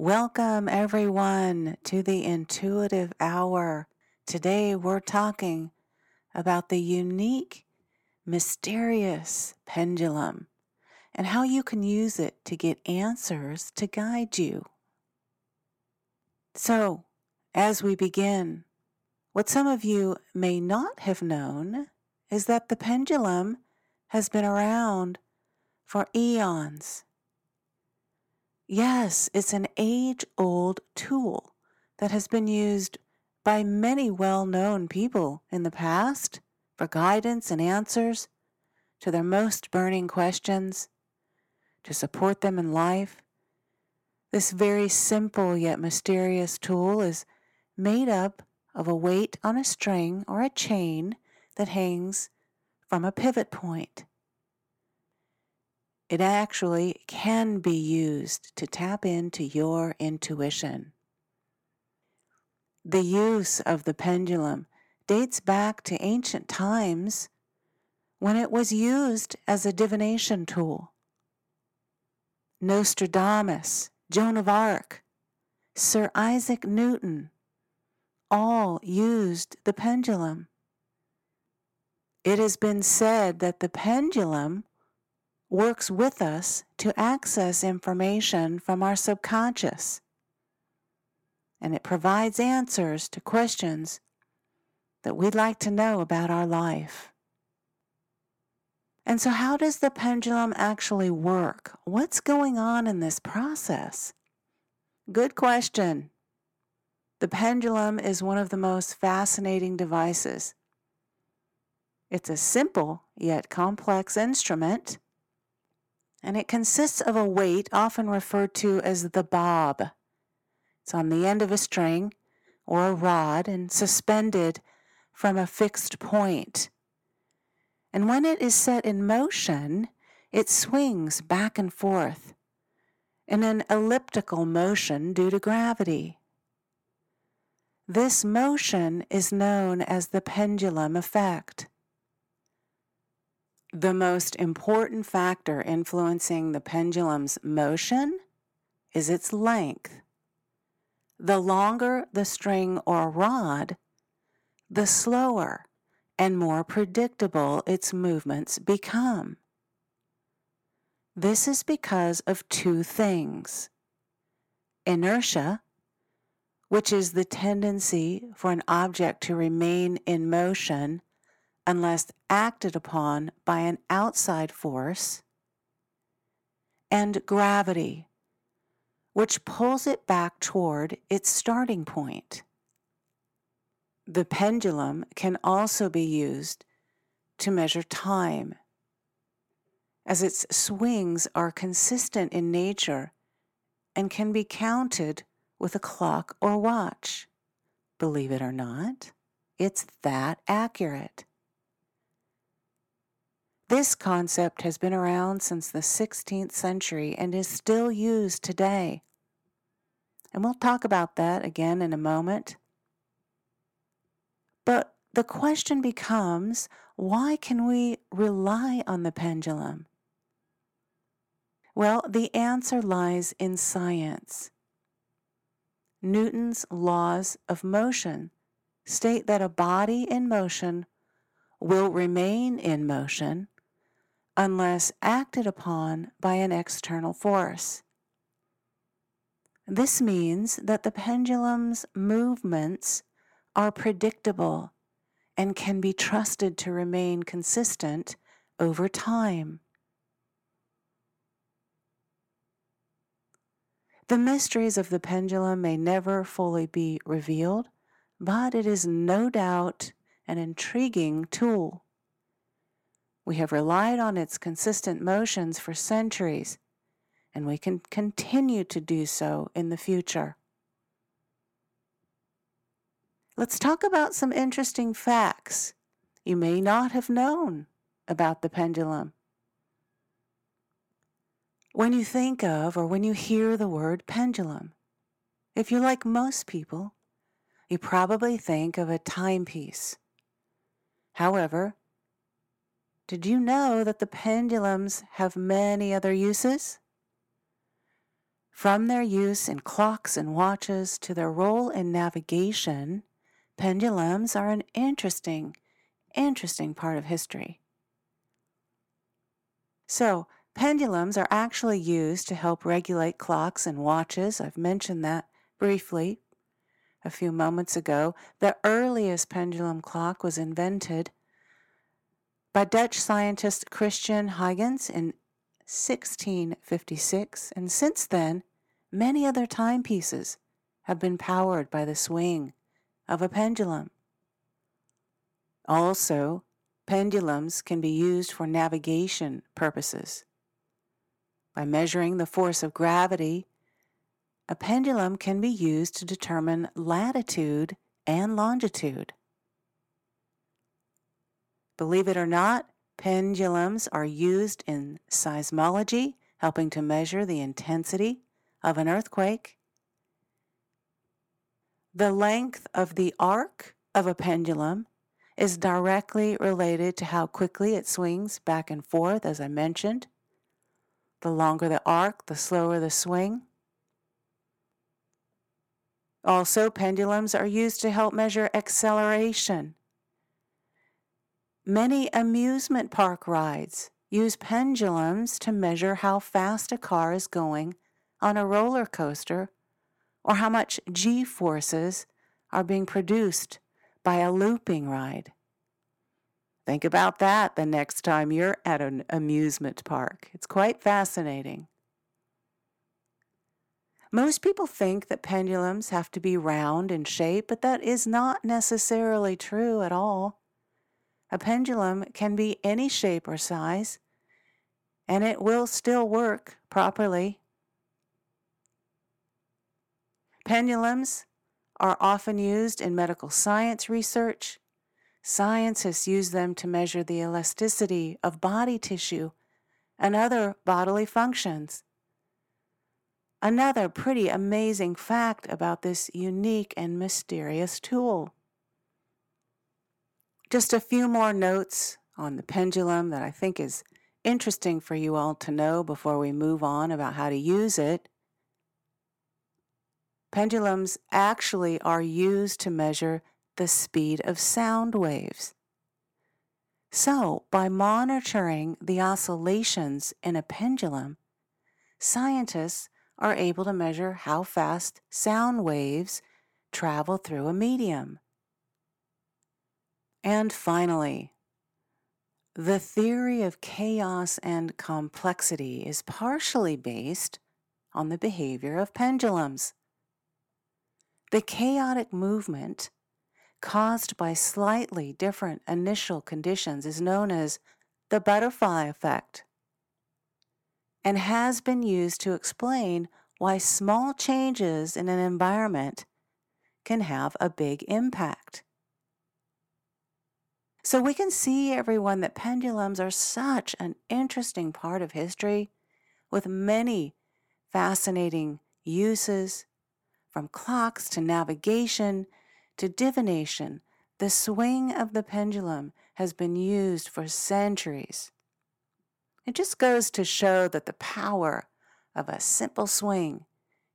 Welcome, everyone, to the Intuitive Hour. Today, we're talking about the unique, mysterious pendulum and how you can use it to get answers to guide you. So, as we begin, what some of you may not have known is that the pendulum has been around for eons. Yes, it's an age old tool that has been used by many well known people in the past for guidance and answers to their most burning questions, to support them in life. This very simple yet mysterious tool is made up of a weight on a string or a chain that hangs from a pivot point. It actually can be used to tap into your intuition. The use of the pendulum dates back to ancient times when it was used as a divination tool. Nostradamus, Joan of Arc, Sir Isaac Newton all used the pendulum. It has been said that the pendulum works with us to access information from our subconscious. And it provides answers to questions that we'd like to know about our life. And so, how does the pendulum actually work? What's going on in this process? Good question. The pendulum is one of the most fascinating devices. It's a simple yet complex instrument and it consists of a weight often referred to as the bob. It's on the end of a string or a rod and suspended from a fixed point. And when it is set in motion, it swings back and forth in an elliptical motion due to gravity. This motion is known as the pendulum effect. The most important factor influencing the pendulum's motion is its length. The longer the string or rod, the slower and more predictable its movements become. This is because of two things inertia, which is the tendency for an object to remain in motion unless acted upon by an outside force, and gravity, which pulls it back toward its starting point. The pendulum can also be used to measure time, as its swings are consistent in nature and can be counted with a clock or watch. Believe it or not, it's that accurate. This concept has been around since the 16th century and is still used today. And we'll talk about that again in a moment. But the question becomes why can we rely on the pendulum? Well, the answer lies in science. Newton's laws of motion state that a body in motion will remain in motion unless acted upon by an external force. This means that the pendulum's movements are predictable and can be trusted to remain consistent over time. The mysteries of the pendulum may never fully be revealed, but it is no doubt an intriguing tool. We have relied on its consistent motions for centuries, and we can continue to do so in the future. let's talk about some interesting facts you may not have known about the pendulum. When you think of or when you hear the word pendulum, if you're like most people, you probably think of a timepiece. However, did you know that the pendulums have many other uses? From their use in clocks and watches to their role in navigation, pendulums are an interesting, interesting part of history. So, pendulums are actually used to help regulate clocks and watches. I've mentioned that briefly a few moments ago. The earliest pendulum clock was invented by Dutch scientist Christian Huygens in 1656, and since then, many other timepieces have been powered by the swing of a pendulum. Also, pendulums can be used for navigation purposes. By measuring the force of gravity, a pendulum can be used to determine latitude and longitude. Believe it or not, pendulums are used in seismology, helping to measure the intensity of an earthquake. The length of the arc of a pendulum is directly related to how quickly it swings back and forth, as I mentioned. The longer the arc, the slower the swing. Also, pendulums are used to help measure acceleration Many amusement park rides use pendulums to measure how fast a car is going on a roller coaster or how much g forces are being produced by a looping ride. Think about that the next time you're at an amusement park. It's quite fascinating. Most people think that pendulums have to be round in shape, but that is not necessarily true at all. A pendulum can be any shape or size, and it will still work properly. Pendulums are often used in medical science research. Scientists use them to measure the elasticity of body tissue and other bodily functions. Another pretty amazing fact about this unique and mysterious tool. Just a few more notes on the pendulum that I think is interesting for you all to know before we move on about how to use it. Pendulums actually are used to measure the speed of sound waves. So, by monitoring the oscillations in a pendulum, scientists are able to measure how fast sound waves travel through a medium. And finally, the theory of chaos and complexity is partially based on the behavior of pendulums. The chaotic movement caused by slightly different initial conditions is known as the butterfly effect and has been used to explain why small changes in an environment can have a big impact. So we can see, everyone, that pendulums are such an interesting part of history with many fascinating uses from clocks to navigation to divination. The swing of the pendulum has been used for centuries. It just goes to show that the power of a simple swing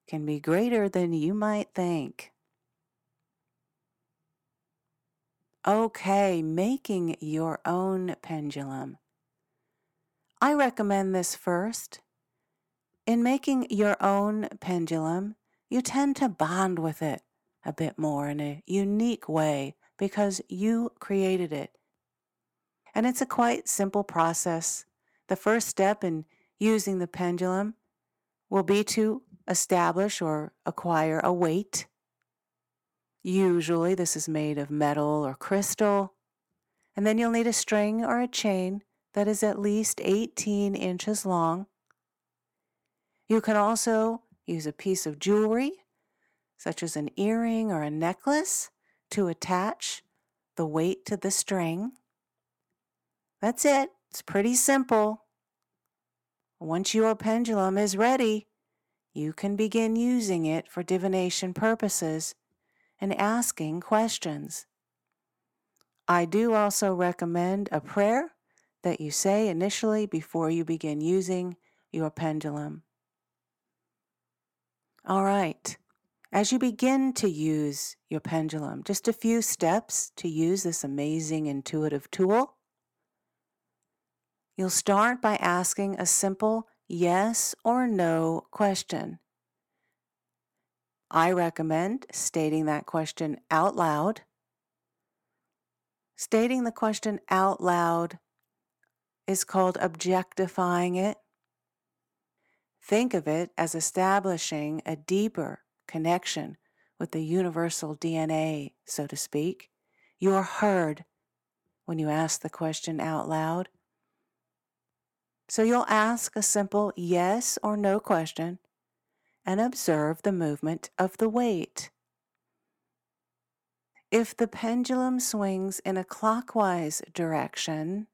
can be greater than you might think. Okay, making your own pendulum. I recommend this first. In making your own pendulum, you tend to bond with it a bit more in a unique way because you created it. And it's a quite simple process. The first step in using the pendulum will be to establish or acquire a weight Usually, this is made of metal or crystal. And then you'll need a string or a chain that is at least 18 inches long. You can also use a piece of jewelry, such as an earring or a necklace, to attach the weight to the string. That's it. It's pretty simple. Once your pendulum is ready, you can begin using it for divination purposes and asking questions. I do also recommend a prayer that you say initially before you begin using your pendulum. All right. As you begin to use your pendulum, just a few steps to use this amazing intuitive tool. You'll start by asking a simple yes or no question. I recommend stating that question out loud. Stating the question out loud is called objectifying it. Think of it as establishing a deeper connection with the universal DNA, so to speak. You are heard when you ask the question out loud. So you'll ask a simple yes or no question and observe the movement of the weight. If the pendulum swings in a clockwise direction,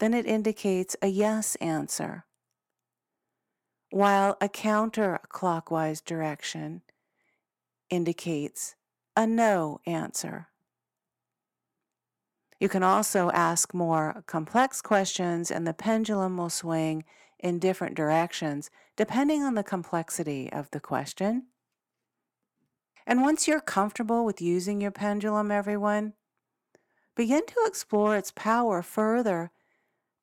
then it indicates a yes answer, while a counterclockwise direction indicates a no answer. You can also ask more complex questions, and the pendulum will swing in different directions depending on the complexity of the question. And once you're comfortable with using your pendulum, everyone, begin to explore its power further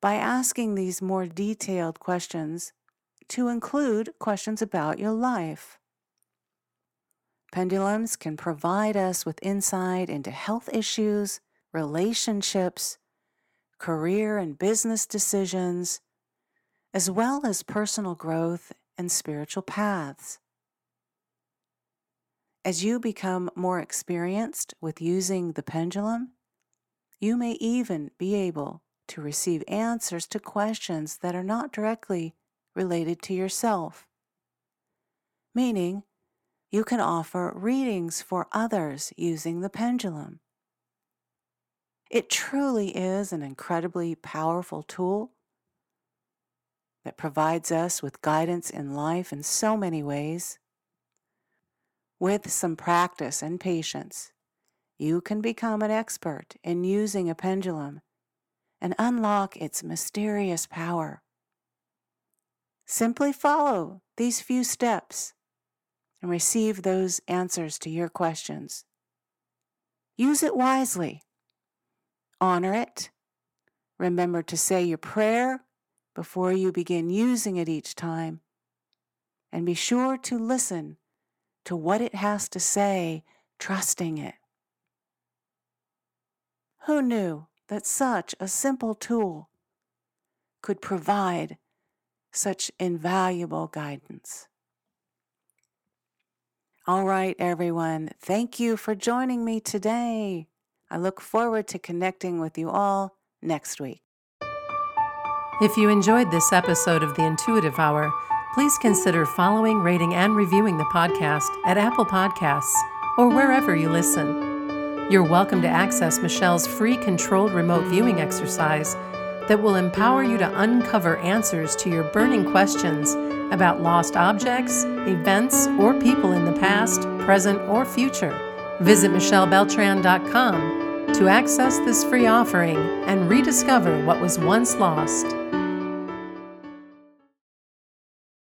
by asking these more detailed questions to include questions about your life. Pendulums can provide us with insight into health issues, relationships, career and business decisions, as well as personal growth and spiritual paths. As you become more experienced with using the pendulum, you may even be able to receive answers to questions that are not directly related to yourself. Meaning, you can offer readings for others using the pendulum. It truly is an incredibly powerful tool that provides us with guidance in life in so many ways. With some practice and patience, you can become an expert in using a pendulum and unlock its mysterious power. Simply follow these few steps and receive those answers to your questions. Use it wisely. Honor it. Remember to say your prayer before you begin using it each time. And be sure to listen to what it has to say, trusting it. Who knew that such a simple tool could provide such invaluable guidance? All right, everyone, thank you for joining me today. I look forward to connecting with you all next week. If you enjoyed this episode of the Intuitive Hour, please consider following, rating, and reviewing the podcast at Apple Podcasts or wherever you listen. You're welcome to access Michelle's free controlled remote viewing exercise that will empower you to uncover answers to your burning questions about lost objects, events, or people in the past, present, or future. Visit michellebeltran.com to access this free offering and rediscover what was once lost.